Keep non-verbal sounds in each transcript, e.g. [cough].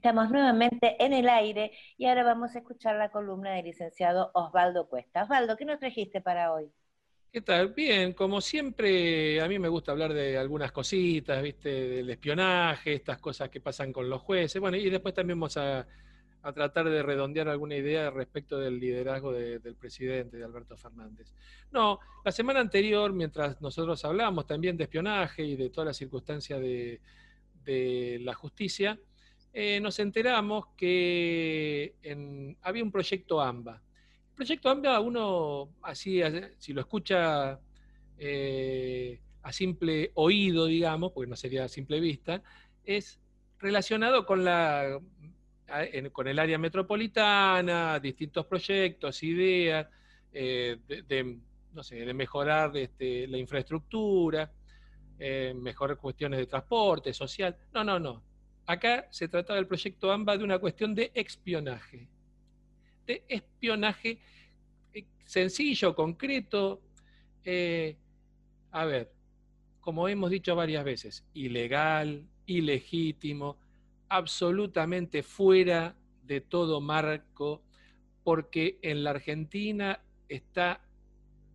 Estamos nuevamente en el aire y ahora vamos a escuchar la columna del licenciado Osvaldo Cuesta. Osvaldo, ¿qué nos trajiste para hoy? ¿Qué tal? Bien, como siempre, a mí me gusta hablar de algunas cositas, ¿viste? Del espionaje, estas cosas que pasan con los jueces. Bueno, y después también vamos a, tratar de redondear alguna idea respecto del liderazgo del presidente, de Alberto Fernández. No, la semana anterior, mientras nosotros hablábamos también de espionaje y de todas las circunstancias de la justicia, eh, nos enteramos que había un proyecto AMBA. El proyecto AMBA, uno así, si lo escucha eh, a simple oído, digamos, porque no sería a simple vista, es relacionado con, la, con el área metropolitana, distintos proyectos, ideas eh, de, no sé, de mejorar este, la infraestructura, mejorar cuestiones de transporte, social. No, no, no. Acá se trataba del proyecto AMBA de una cuestión de espionaje. De espionaje eh, sencillo, concreto. Eh, a ver, como hemos dicho varias veces, ilegal, ilegítimo, absolutamente fuera de todo marco, porque en la Argentina está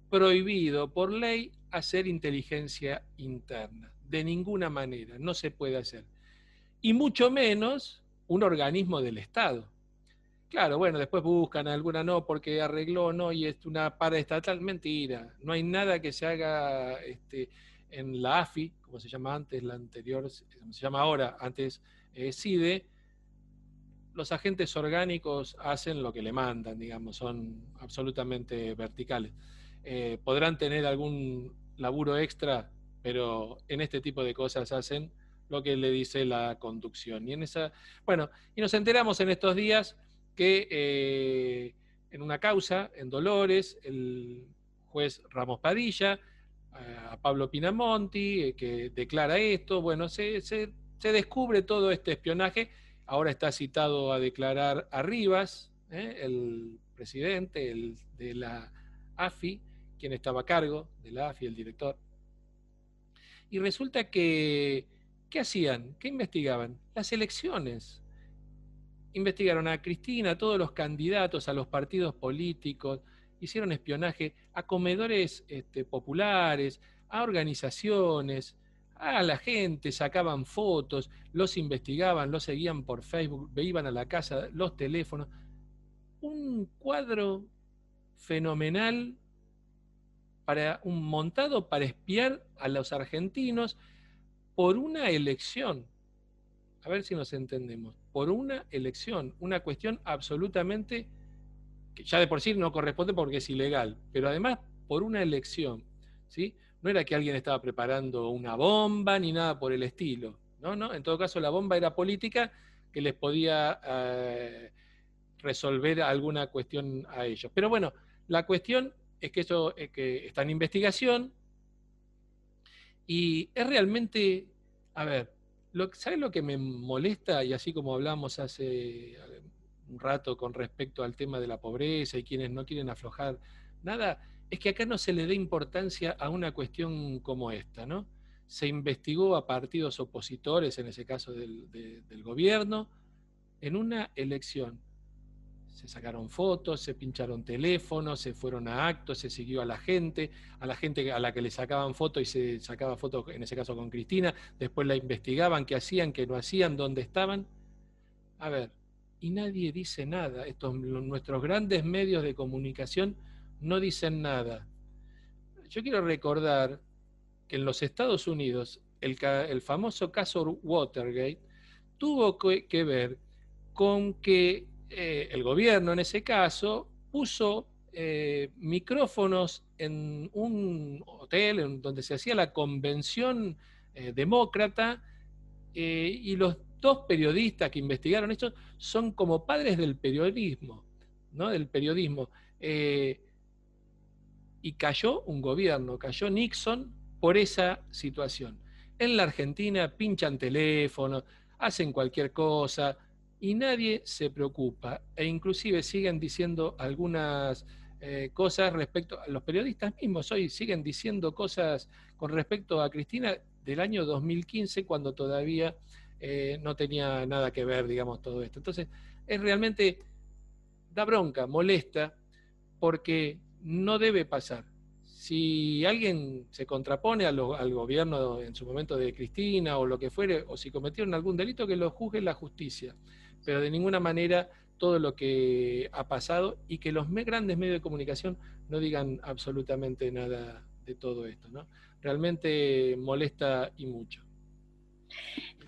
prohibido por ley hacer inteligencia interna. De ninguna manera, no se puede hacer y mucho menos un organismo del Estado. Claro, bueno, después buscan alguna no porque arregló no y es una paraestatal. Mentira, no hay nada que se haga este, en la AFI, como se llama antes, la anterior, se llama ahora, antes eh, CIDE. Los agentes orgánicos hacen lo que le mandan, digamos, son absolutamente verticales. Eh, podrán tener algún laburo extra, pero en este tipo de cosas hacen lo que le dice la conducción. Y en esa, bueno, y nos enteramos en estos días que eh, en una causa, en Dolores, el juez Ramos Padilla, a Pablo Pinamonti, eh, que declara esto, bueno, se, se, descubre todo este espionaje, ahora está citado a declarar a Rivas, eh, el presidente de la AFI, quien estaba a cargo de la AFI, el director. Y resulta que ¿Qué hacían? ¿Qué investigaban? Las elecciones. Investigaron a Cristina, a todos los candidatos, a los partidos políticos, hicieron espionaje a comedores este, populares, a organizaciones, a la gente, sacaban fotos, los investigaban, los seguían por Facebook, iban a la casa, los teléfonos. Un cuadro fenomenal para un montado para espiar a los argentinos por una elección. A ver si nos entendemos. Por una elección, una cuestión absolutamente que ya de por sí no corresponde porque es ilegal, pero además por una elección, ¿sí? No era que alguien estaba preparando una bomba ni nada por el estilo, ¿no? ¿No? En todo caso, la bomba era política que les podía eh, resolver alguna cuestión a ellos. Pero bueno, la cuestión es que eso es que está en investigación, y es realmente, a ver, lo, ¿sabes lo que me molesta? Y así como hablamos hace un rato con respecto al tema de la pobreza y quienes no quieren aflojar nada, es que acá no se le dé importancia a una cuestión como esta, ¿no? Se investigó a partidos opositores, en ese caso del, del gobierno, en una elección se sacaron fotos, se pincharon teléfonos, se fueron a actos, se siguió a la gente, a la gente a la que le sacaban fotos y se sacaba fotos, en ese caso con Cristina, después la investigaban, qué hacían, qué no hacían, dónde estaban. A ver, y nadie dice nada. Estos, nuestros grandes medios de comunicación no dicen nada. Yo quiero recordar que en los Estados Unidos el, el famoso caso Watergate tuvo que ver con que eh, el gobierno en ese caso puso eh, micrófonos en un hotel en donde se hacía la convención eh, demócrata y los dos periodistas que investigaron esto son como padres del periodismo, ¿no? Del periodismo. y cayó un gobierno, cayó Nixon por esa situación. En la Argentina pinchan teléfonos, hacen cualquier cosa, y nadie se preocupa. E inclusive siguen diciendo algunas eh, cosas respecto a los periodistas mismos hoy siguen diciendo cosas con respecto a Cristina del año 2015 cuando todavía eh, no tenía nada que ver, digamos, todo esto. Entonces, es realmente, da bronca, molesta, porque no debe pasar. Si alguien se contrapone al gobierno en su momento de Cristina o lo que fuere, o si cometieron algún delito, que lo juzgue la justicia. Pero de ninguna manera todo lo que ha pasado y que los grandes medios de comunicación no digan absolutamente nada de todo esto. ¿no? Realmente molesta y mucho.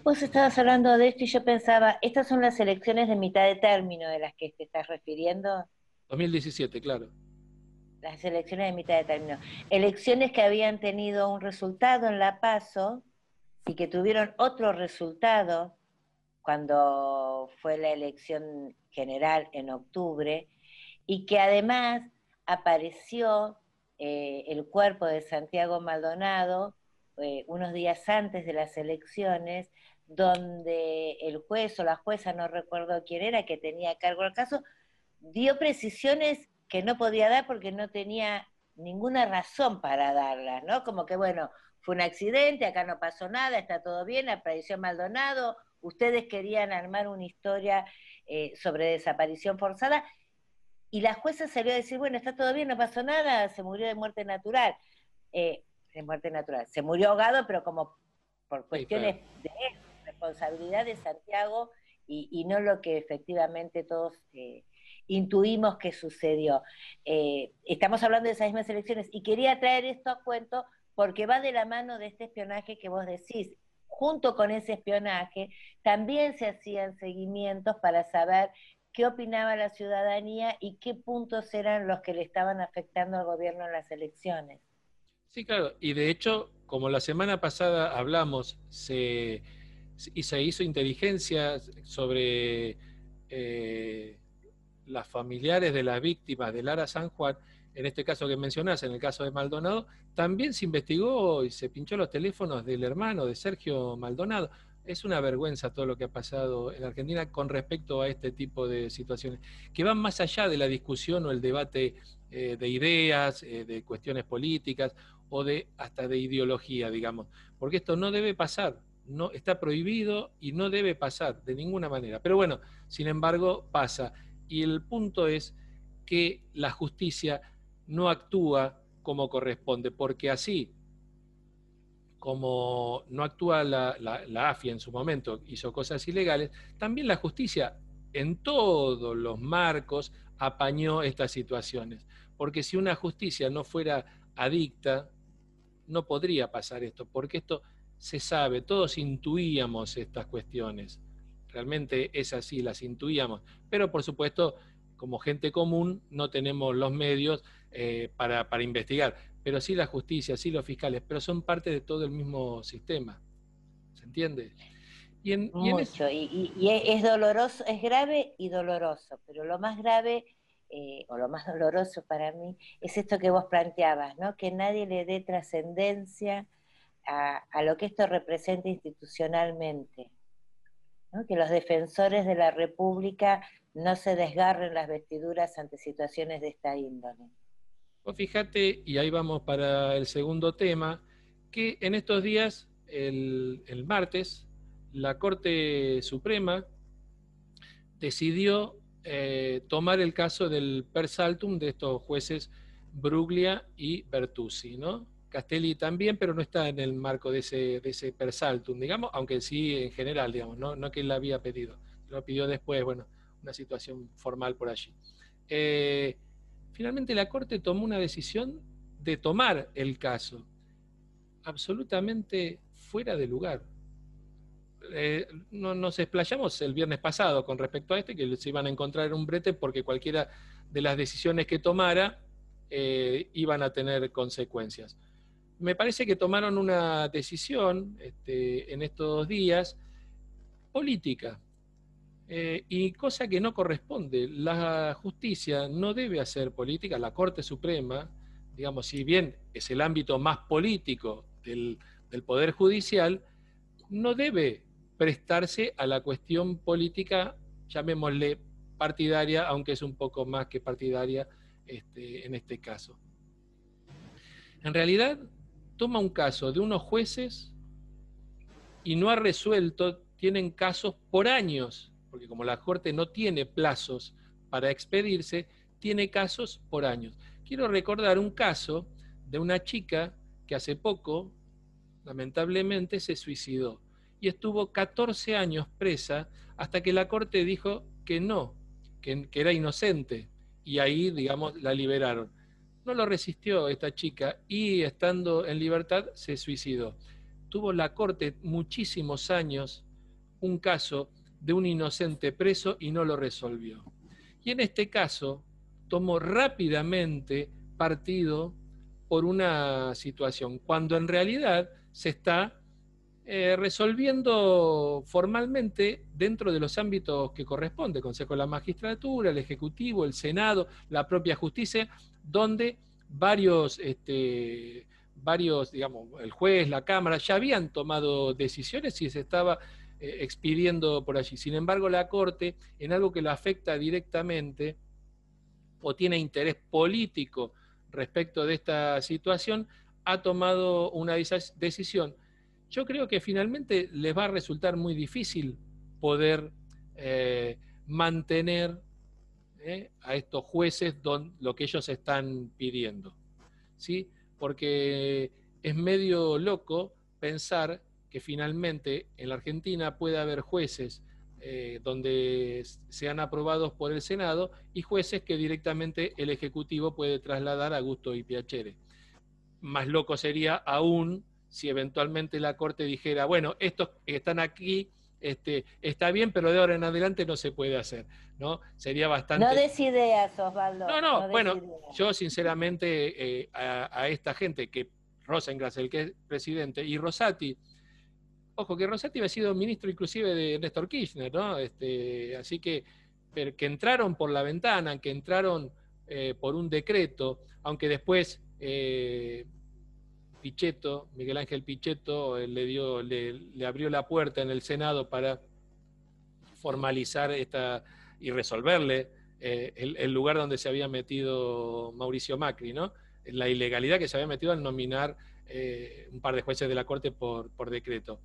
Vos estabas hablando de esto y yo pensaba, ¿estas son las elecciones de mitad de término de las que te estás refiriendo? 2017, claro. Las elecciones de mitad de término. Elecciones que habían tenido un resultado en La Paso y que tuvieron otro resultado cuando fue la elección general en octubre, y que además apareció eh, el cuerpo de Santiago Maldonado eh, unos días antes de las elecciones, donde el juez o la jueza, no recuerdo quién era, que tenía cargo al caso, dio precisiones que no podía dar porque no tenía ninguna razón para darlas, ¿no? Como que, bueno, fue un accidente, acá no pasó nada, está todo bien, apareció Maldonado, ustedes querían armar una historia eh, sobre desaparición forzada, y la jueza salió a decir, bueno, está todo bien, no pasó nada, se murió de muerte natural. Eh, de muerte natural. Se murió ahogado, pero como por cuestiones de responsabilidad de Santiago y, no lo que efectivamente todos eh, intuimos que sucedió. estamos hablando de esas mismas elecciones y quería traer esto a cuento porque va de la mano de este espionaje que vos decís junto con ese espionaje, también se hacían seguimientos para saber qué opinaba la ciudadanía y qué puntos eran los que le estaban afectando al gobierno en las elecciones. Sí, claro, y de hecho, como la semana pasada hablamos, se, y se hizo inteligencia sobre eh, las familiares de las víctimas de Lara San Juan, en este caso que mencionás, en el caso de Maldonado, también se investigó y se pinchó los teléfonos del hermano de Sergio Maldonado. Es una vergüenza todo lo que ha pasado en Argentina con respecto a este tipo de situaciones, que van más allá de la discusión o el debate eh, de ideas, eh, de cuestiones políticas o de hasta de ideología, digamos, porque esto no debe pasar, no está prohibido y no debe pasar de ninguna manera. Pero bueno, sin embargo, pasa. Y el punto es que la justicia no actúa como corresponde, porque así como no actúa la, la, AFIA en su momento, hizo cosas ilegales, también la justicia en todos los marcos apañó estas situaciones. Porque si una justicia no fuera adicta, no podría pasar esto, porque esto se sabe, todos intuíamos estas cuestiones. Realmente es así, las intuíamos. Pero por supuesto, como gente común, no tenemos los medios eh, para, investigar, pero sí la justicia, sí los fiscales, pero son parte de todo el mismo sistema. ¿Se entiende? Y, en, Mucho, y, es doloroso, es grave y doloroso, pero lo más grave eh, o lo más [laughs] doloroso para mí es esto que vos planteabas, ¿no? Que nadie le dé trascendencia a, a, lo que esto representa institucionalmente, ¿no? Que los defensores de la República no se desgarren las vestiduras ante situaciones de esta índole. Pues fíjate, y ahí vamos para el segundo tema, que en estos días, el, martes, la Corte Suprema decidió eh, tomar el caso del persaltum de estos jueces Bruglia y Bertuzzi, ¿no? Castelli también, pero no está en el marco de ese, de ese persaltum, digamos, aunque sí en general, digamos, no, no que él la había pedido, lo pidió después, bueno, una situación formal por allí. Eh, finalmente la Corte tomó una decisión de tomar el caso absolutamente fuera de lugar. Eh, no, nos explayamos el viernes pasado con respecto a este, que se iban a encontrar en un brete porque cualquiera de las decisiones que tomara eh, iban a tener consecuencias. Me parece que tomaron una decisión este, en estos días política, eh, y cosa que no corresponde. La justicia no debe hacer política, la Corte Suprema, digamos, si bien es el ámbito más político del, Poder Judicial, no debe prestarse a la cuestión política, llamémosle partidaria, aunque es un poco más que partidaria este, en este caso. En realidad, toma un caso de unos jueces y no ha resuelto tienen casos por años, porque como la Corte no tiene plazos para expedirse, tiene casos por años. Quiero recordar un caso de una chica que hace poco, lamentablemente, se suicidó y estuvo 14 años presa hasta que la Corte dijo que no, que, era inocente, y ahí, digamos, la liberaron. No lo resistió esta chica y estando en libertad se suicidó. Tuvo la Corte muchísimos años un caso de un inocente preso y no lo resolvió. Y en este caso tomó rápidamente partido por una situación, cuando en realidad se está eh, resolviendo formalmente dentro de los ámbitos que corresponde, Consejo de la Magistratura, el Ejecutivo, el Senado, la propia justicia, donde varios, este, varios, digamos, el juez, la Cámara, ya habían tomado decisiones y se estaba eh, expidiendo por allí. Sin embargo, la Corte, en algo que lo afecta directamente o tiene interés político respecto de esta situación, ha tomado una decisión. Yo creo que finalmente les va a resultar muy difícil poder eh, mantener eh, a estos jueces lo que ellos están pidiendo. ¿sí? Porque es medio loco pensar que finalmente en la Argentina puede haber jueces eh, donde sean aprobados por el Senado y jueces que directamente el Ejecutivo puede trasladar a gusto y piacere. Más loco sería aún si eventualmente la Corte dijera, bueno, estos que están aquí este, está bien, pero de ahora en adelante no se puede hacer, ¿no? Sería bastante... No des ideas, Osvaldo. No, no, bueno, yo sinceramente eh, a, esta gente que Rosengras, el que es presidente, y Rosati, ojo, que Rosati había sido ministro inclusive de Néstor Kirchner, ¿no? Este, así que, que entraron por la ventana, que entraron eh, por un decreto, aunque después eh, Pichetto, Miguel Ángel Pichetto, le, dio, le, abrió la puerta en el Senado para formalizar esta y resolverle eh, el, lugar donde se había metido Mauricio Macri, ¿no? La ilegalidad que se había metido al nominar un par de jueces de la Corte por decreto.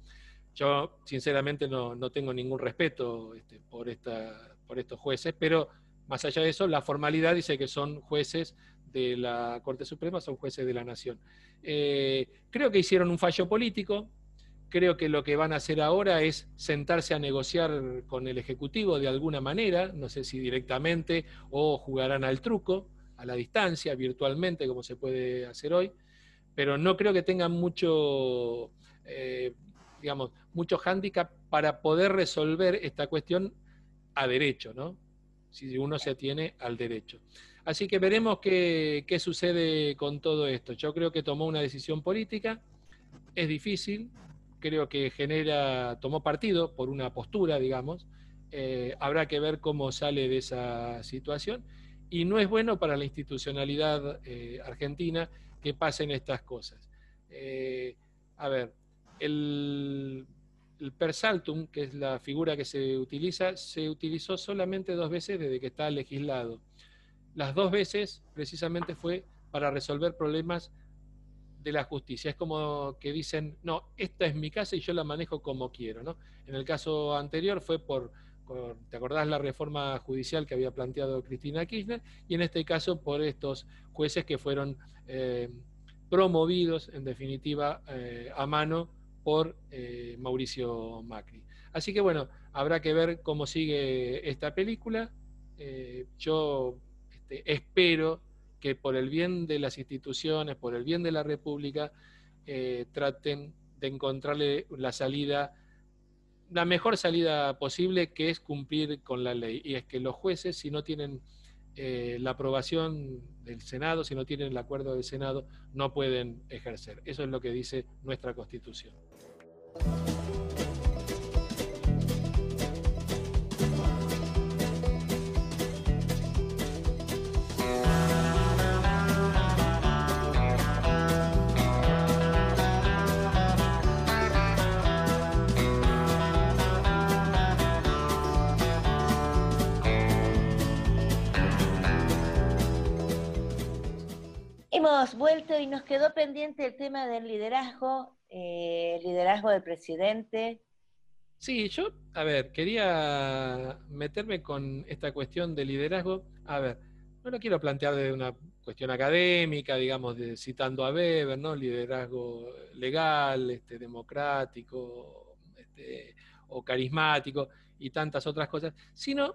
Yo, sinceramente, no, tengo ningún respeto este, por, esta, por estos jueces, pero más allá de eso, la formalidad dice que son jueces de la Corte Suprema, son jueces de la Nación. Eh, creo que hicieron un fallo político, creo que lo que van a hacer ahora es sentarse a negociar con el Ejecutivo de alguna manera, no sé si directamente o jugarán al truco, a la distancia, virtualmente, como se puede hacer hoy, pero no creo que tengan mucho... Eh, digamos, mucho hándicap para poder resolver esta cuestión a derecho, ¿no? Si uno se atiene al derecho. Así que veremos qué, sucede con todo esto. Yo creo que tomó una decisión política, es difícil, creo que genera, tomó partido por una postura, digamos. Eh, habrá que ver cómo sale de esa situación. Y no es bueno para la institucionalidad eh, argentina que pasen estas cosas. Eh, a ver, el, persaltum, que es la figura que se utiliza, se utilizó solamente dos veces desde que está legislado. Las dos veces precisamente fue para resolver problemas de la justicia. Es como que dicen, no, esta es mi casa y yo la manejo como quiero. ¿no? En el caso anterior fue por, ¿te acordás la reforma judicial que había planteado Cristina Kirchner? Y en este caso por estos jueces que fueron eh, promovidos, en definitiva, eh, a mano por eh, Mauricio Macri. Así que bueno, habrá que ver cómo sigue esta película. Eh, yo este, espero que por el bien de las instituciones, por el bien de la República, eh, traten de encontrarle la salida, la mejor salida posible, que es cumplir con la ley. Y es que los jueces, si no tienen la aprobación del Senado, si no tienen el acuerdo del Senado, no pueden ejercer. Eso es lo que dice nuestra Constitución. Hemos vuelto y nos quedó pendiente el tema del liderazgo, eh, liderazgo del presidente. Sí, yo, a ver, quería meterme con esta cuestión de liderazgo. A ver, no lo quiero plantear desde una cuestión académica, digamos, de, citando a Weber, ¿no? Liderazgo legal, este, democrático, este, o carismático y tantas otras cosas, sino,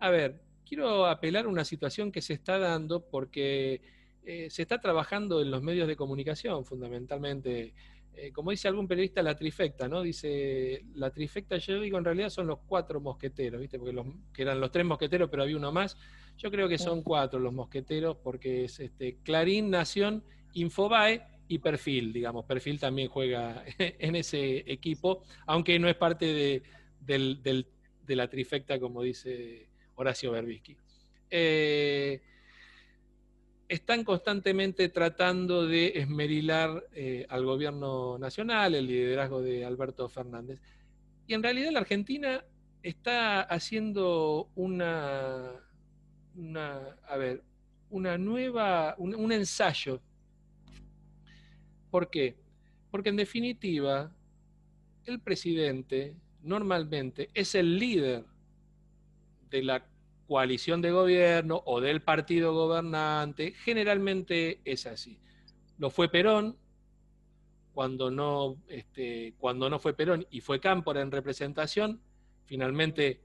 a ver, quiero apelar a una situación que se está dando porque eh, se está trabajando en los medios de comunicación, fundamentalmente eh, como dice algún periodista, la trifecta, ¿no? Dice, la trifecta, yo digo, en realidad son los cuatro mosqueteros, ¿viste? Porque los, que eran los tres mosqueteros, pero había uno más. Yo creo que son cuatro los mosqueteros, porque es este, Clarín, Nación, Infobae y Perfil, digamos. Perfil también juega [laughs] en ese equipo, aunque no es parte de, la trifecta, como dice Horacio Berbisky. Eh, están constantemente tratando de esmerilar eh, al gobierno nacional, el liderazgo de Alberto Fernández. Y en realidad la Argentina está haciendo una, una a ver, una nueva, un, ensayo. ¿Por qué? Porque en definitiva, el presidente normalmente es el líder de la coalición de gobierno o del partido gobernante, generalmente es así. Lo fue Perón, cuando no, este, cuando no fue Perón y fue Cámpora en representación, finalmente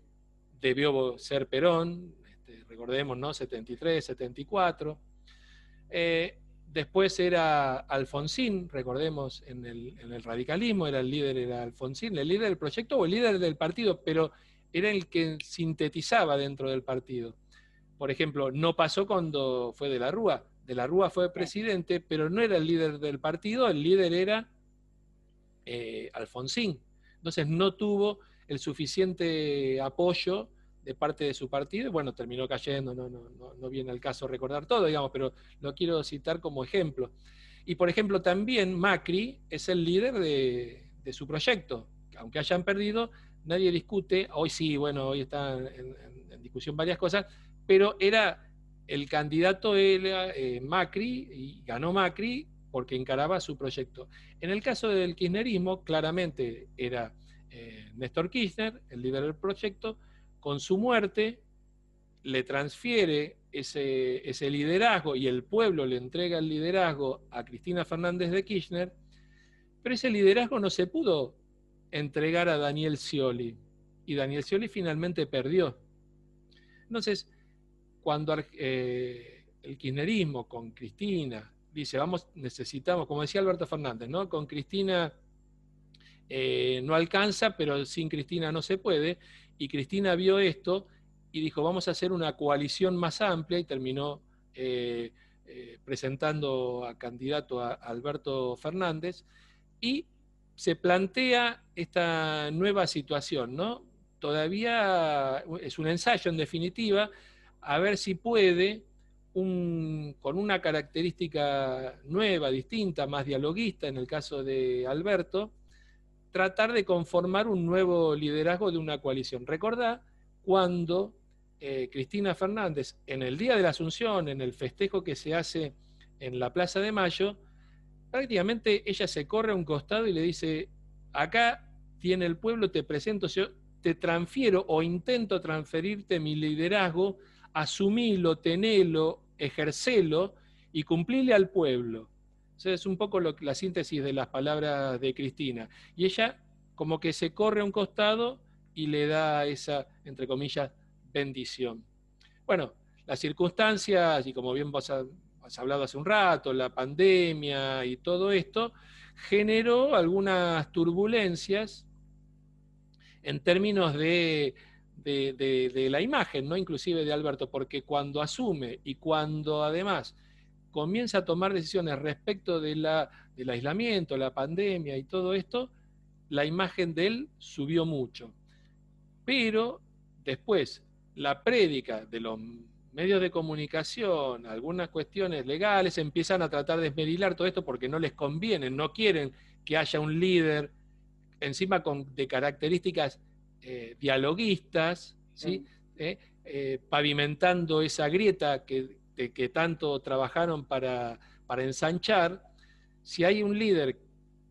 debió ser Perón, este, recordemos, ¿no? 73, 74. Eh, después era Alfonsín, recordemos, en el, en el, radicalismo, era el líder, era Alfonsín, el líder del proyecto o el líder del partido, pero era el que sintetizaba dentro del partido. Por ejemplo, no pasó cuando fue de la Rúa. De la Rúa fue presidente, pero no era el líder del partido, el líder era eh, Alfonsín. Entonces no tuvo el suficiente apoyo de parte de su partido bueno, terminó cayendo, no, viene al caso recordar todo, digamos, pero lo quiero citar como ejemplo. Y por ejemplo, también Macri es el líder de, de su proyecto, aunque hayan perdido, nadie discute, hoy sí, bueno, hoy están en, discusión varias cosas, pero era el candidato era eh, Macri y ganó Macri porque encaraba su proyecto. En el caso del kirchnerismo, claramente era eh, Néstor Kirchner, el líder del proyecto, con su muerte le transfiere ese, ese liderazgo y el pueblo le entrega el liderazgo a Cristina Fernández de Kirchner, pero ese liderazgo no se pudo entregar a Daniel Scioli. Y Daniel Scioli finalmente perdió. Entonces, cuando eh, el kirchnerismo con Cristina dice, vamos, necesitamos, como decía Alberto Fernández, ¿no? Con Cristina eh, no alcanza, pero sin Cristina no se puede. Y Cristina vio esto y dijo, vamos a hacer una coalición más amplia y terminó eh, presentando a candidato a Alberto Fernández. Y se plantea esta nueva situación, ¿no? Todavía es un ensayo en definitiva, a ver si puede, con una característica nueva, distinta, más dialoguista en el caso de Alberto, tratar de conformar un nuevo liderazgo de una coalición. Recordá cuando eh, Cristina Fernández, en el Día de la Asunción, en el festejo que se hace en la Plaza de Mayo, prácticamente ella se corre a un costado y le dice, acá tiene el pueblo, te presento, yo te transfiero o intento transferirte mi liderazgo, asumilo, tenelo, ejercelo y cumplile al pueblo. Es un poco la síntesis de las palabras de Cristina. Y ella como que se corre a un costado y le da esa, entre comillas, bendición. Bueno, las circunstancias, y como bien vos has hablado hace un rato, la pandemia y todo esto, generó algunas turbulencias en términos de, la imagen, ¿no? inclusive de Alberto, porque cuando asume y cuando además comienza a tomar decisiones respecto de la, del aislamiento, la pandemia y todo esto, la imagen de él subió mucho. Pero después, la prédica de los medios de comunicación, algunas cuestiones legales, empiezan a tratar de esmerilar todo esto porque no les conviene, no quieren que haya un líder encima con, de características eh, dialoguistas, ¿sí? Eh, eh, pavimentando esa grieta que, que tanto trabajaron para, para ensanchar. Si hay un líder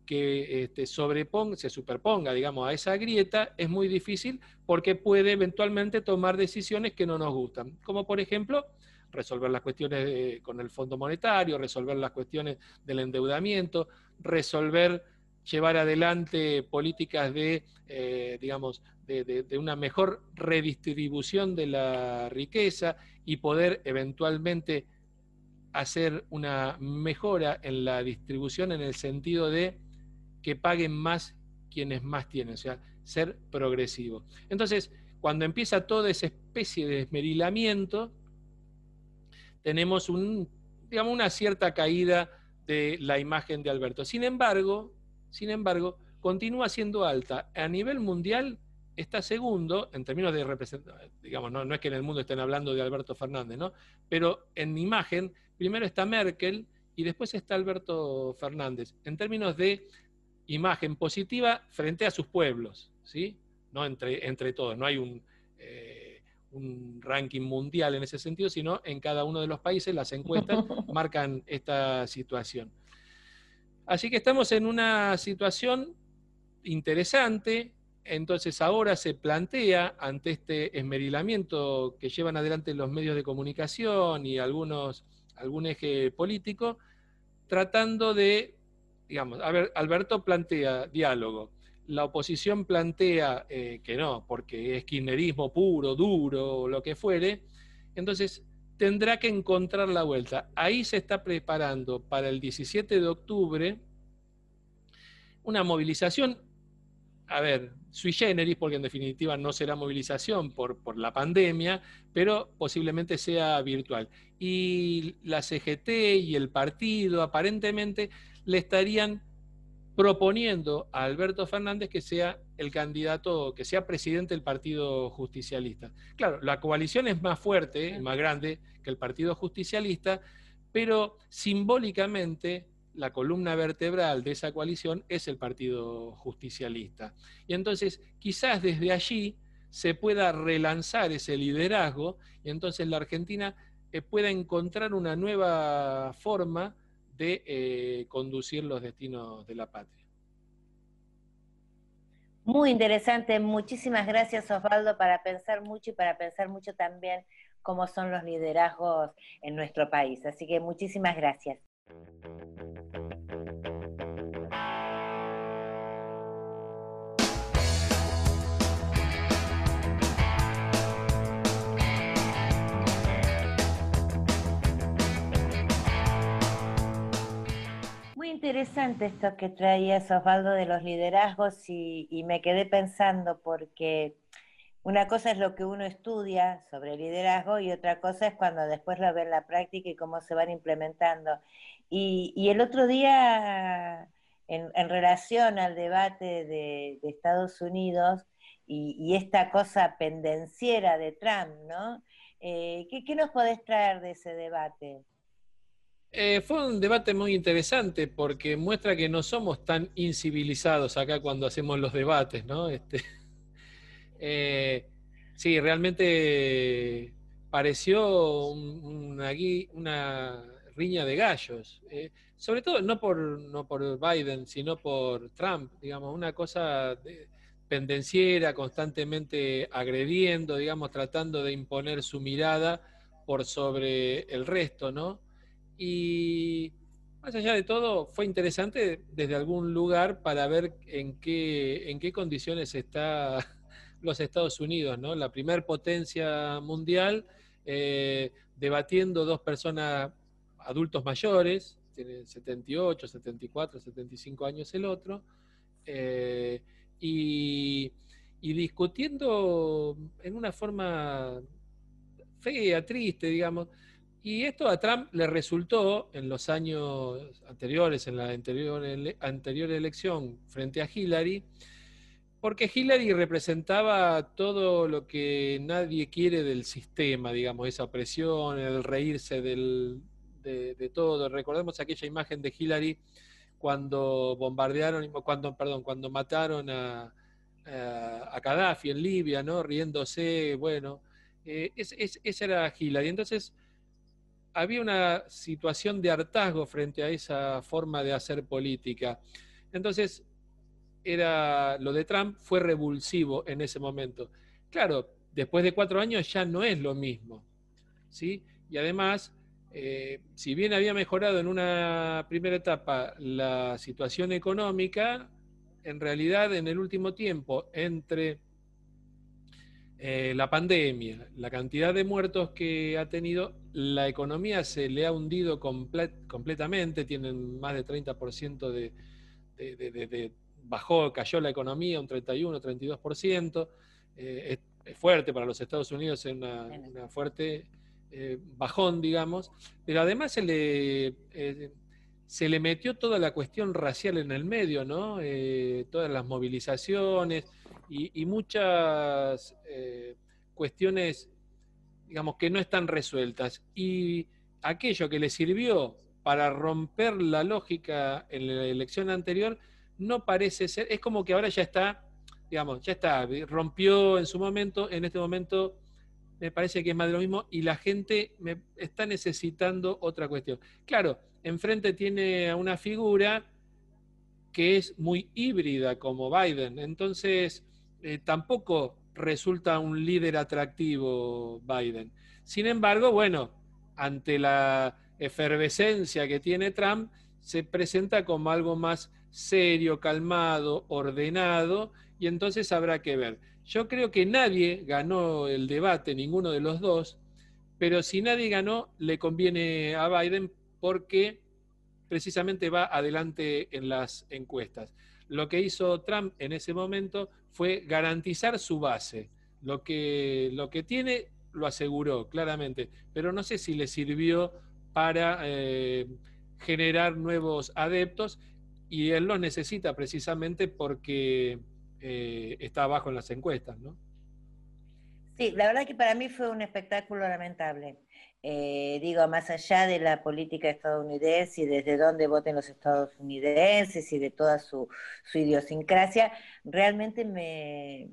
que este, sobreponga, se superponga, digamos, a esa grieta es muy difícil porque puede eventualmente tomar decisiones que no nos gustan, como por ejemplo resolver las cuestiones con el Fondo Monetario, resolver las cuestiones del endeudamiento, resolver, llevar adelante políticas de, eh, digamos, de, una mejor redistribución de la riqueza y poder eventualmente hacer una mejora en la distribución en el sentido de que paguen más quienes más tienen, o sea, ser progresivo. Entonces, cuando empieza toda esa especie de esmerilamiento, tenemos un, digamos, una cierta caída de la imagen de Alberto. Sin embargo, sin embargo, continúa siendo alta. A nivel mundial está segundo en términos de representación, digamos, no, no, es que en el mundo estén hablando de Alberto Fernández, ¿no? Pero en imagen, primero está Merkel y después está Alberto Fernández. En términos de imagen positiva frente a sus pueblos, ¿sí? No entre, entre todos, no hay un, eh, un ranking mundial en ese sentido, sino en cada uno de los países las encuestas [laughs] marcan esta situación. Así que estamos en una situación interesante, entonces ahora se plantea ante este esmerilamiento que llevan adelante los medios de comunicación y algunos, algún eje político, tratando de digamos, a ver, Alberto plantea diálogo, la oposición plantea eh, que no, porque es kirchnerismo puro, duro, lo que fuere, entonces tendrá que encontrar la vuelta. Ahí se está preparando para el 17 de octubre una movilización, a ver, sui generis, porque en definitiva no será movilización por, por la pandemia, pero posiblemente sea virtual. Y la CGT y el partido aparentemente le estarían proponiendo a Alberto Fernández que sea el candidato, que sea presidente del Partido Justicialista. Claro, la coalición es más fuerte, más grande que el Partido Justicialista, pero simbólicamente la columna vertebral de esa coalición es el Partido Justicialista. Y entonces quizás desde allí se pueda relanzar ese liderazgo y entonces la Argentina eh, pueda encontrar una nueva forma de eh, conducir los destinos de la patria. Muy interesante, muchísimas gracias Osvaldo para pensar mucho y para pensar mucho también cómo son los liderazgos en nuestro país. Así que muchísimas gracias. Interesante esto que traías, Osvaldo, de los liderazgos y, me quedé pensando porque una cosa es lo que uno estudia sobre liderazgo y otra cosa es cuando después lo ve en la práctica y cómo se van implementando. Y, el otro día, en, relación al debate de, Estados Unidos y, esta cosa pendenciera de Trump, ¿no? Eh, ¿qué, ¿Qué nos podés traer de ese debate? Eh, fue un debate muy interesante porque muestra que no somos tan incivilizados acá cuando hacemos los debates, ¿no? Este, [laughs] eh, sí, realmente pareció una, riña de gallos, eh, sobre todo no por, no por Biden, sino por Trump, digamos, una cosa pendenciera, constantemente agrediendo, digamos, tratando de imponer su mirada por sobre el resto, ¿no? Y más allá de todo, fue interesante desde algún lugar para ver en qué, en qué condiciones está [laughs] los Estados Unidos, ¿no? La primer potencia mundial, eh, debatiendo dos personas adultos mayores, tienen 78, 74, 75 años el otro, eh, y, y discutiendo en una forma fea, triste, digamos, y esto a Trump le resultó en los años anteriores, en la anterior, elección frente a Hillary, porque Hillary representaba todo lo que nadie quiere del sistema, digamos, esa opresión, el reírse del, de, todo. Recordemos aquella imagen de Hillary cuando bombardearon, cuando, perdón, cuando mataron a, a, Gaddafi en Libia, ¿no? Riéndose, bueno, eh, esa era Hillary. Entonces, había una situación de hartazgo frente a esa forma de hacer política. Entonces, era, lo de Trump fue revulsivo en ese momento. Claro, después de cuatro años ya no es lo mismo. ¿sí? Y además, eh, si bien había mejorado en una primera etapa la situación económica, en realidad en el último tiempo, entre eh, la pandemia, la cantidad de muertos que ha tenido, la economía se le ha hundido completamente, tienen más de 30% de, de, bajó, cayó la economía un 31, 32%, eh, es, fuerte para los Estados Unidos, es una, fuerte eh, bajón, digamos, pero además se le, se le metió toda la cuestión racial en el medio, ¿no? todas las movilizaciones, y, muchas eh, cuestiones, digamos, que no están resueltas. Y aquello que le sirvió para romper la lógica en la elección anterior no parece ser, es como que ahora ya está, digamos, ya está, rompió en su momento, en este momento me parece que es más de lo mismo y la gente me está necesitando otra cuestión. Claro, enfrente tiene a una figura que es muy híbrida como Biden, entonces eh, tampoco resulta un líder atractivo Biden. Sin embargo, bueno, ante la efervescencia que tiene Trump, se presenta como algo más serio, calmado, ordenado, y entonces habrá que ver. Yo creo que nadie ganó el debate, ninguno de los dos, pero si nadie ganó, le conviene a Biden porque precisamente va adelante en las encuestas. Lo que hizo Trump en ese momento fue garantizar su base. Lo que, lo que tiene lo aseguró claramente, pero no sé si le sirvió para eh, generar nuevos adeptos y él los necesita precisamente porque eh, está abajo en las encuestas, ¿no? Sí, la verdad que para mí fue un espectáculo lamentable. Eh, digo, más allá de la política estadounidense y desde dónde voten los estadounidenses y de toda su, idiosincrasia, realmente me...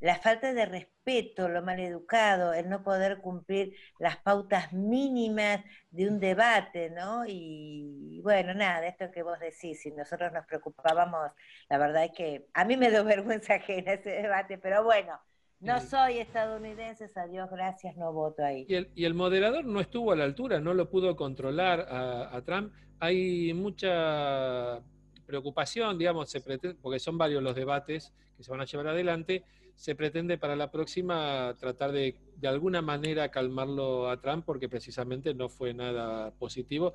La falta de respeto, lo mal educado, el no poder cumplir las pautas mínimas de un debate, ¿no? Y bueno, nada, esto que vos decís, si nosotros nos preocupábamos, la verdad es que a mí me dio [laughs] vergüenza ajena ese debate, pero bueno, no soy estadounidense, a Dios gracias, no voto ahí. Y el, moderador no estuvo a la altura, no lo pudo controlar a, Trump. Hay mucha preocupación, digamos, se porque son varios los debates que se van a llevar adelante. Se pretende para la próxima tratar de, de alguna manera, calmarlo a Trump, porque precisamente no fue nada positivo.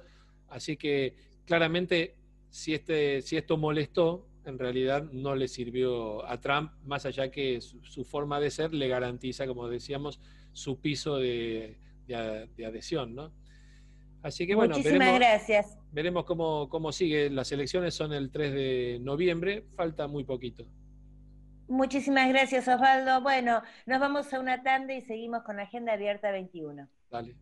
Así que claramente, si, este, si esto molestó, en realidad no le sirvió a Trump, más allá que su, forma de ser le garantiza, como decíamos, su piso de, adhesión, ¿no? Así que bueno, Muchísimas veremos, gracias. veremos cómo, cómo sigue. Las elecciones son el 3 de noviembre, falta muy poquito. Muchísimas gracias, Osvaldo. Bueno, nos vamos a una tanda y seguimos con la Agenda Abierta 21. Dale.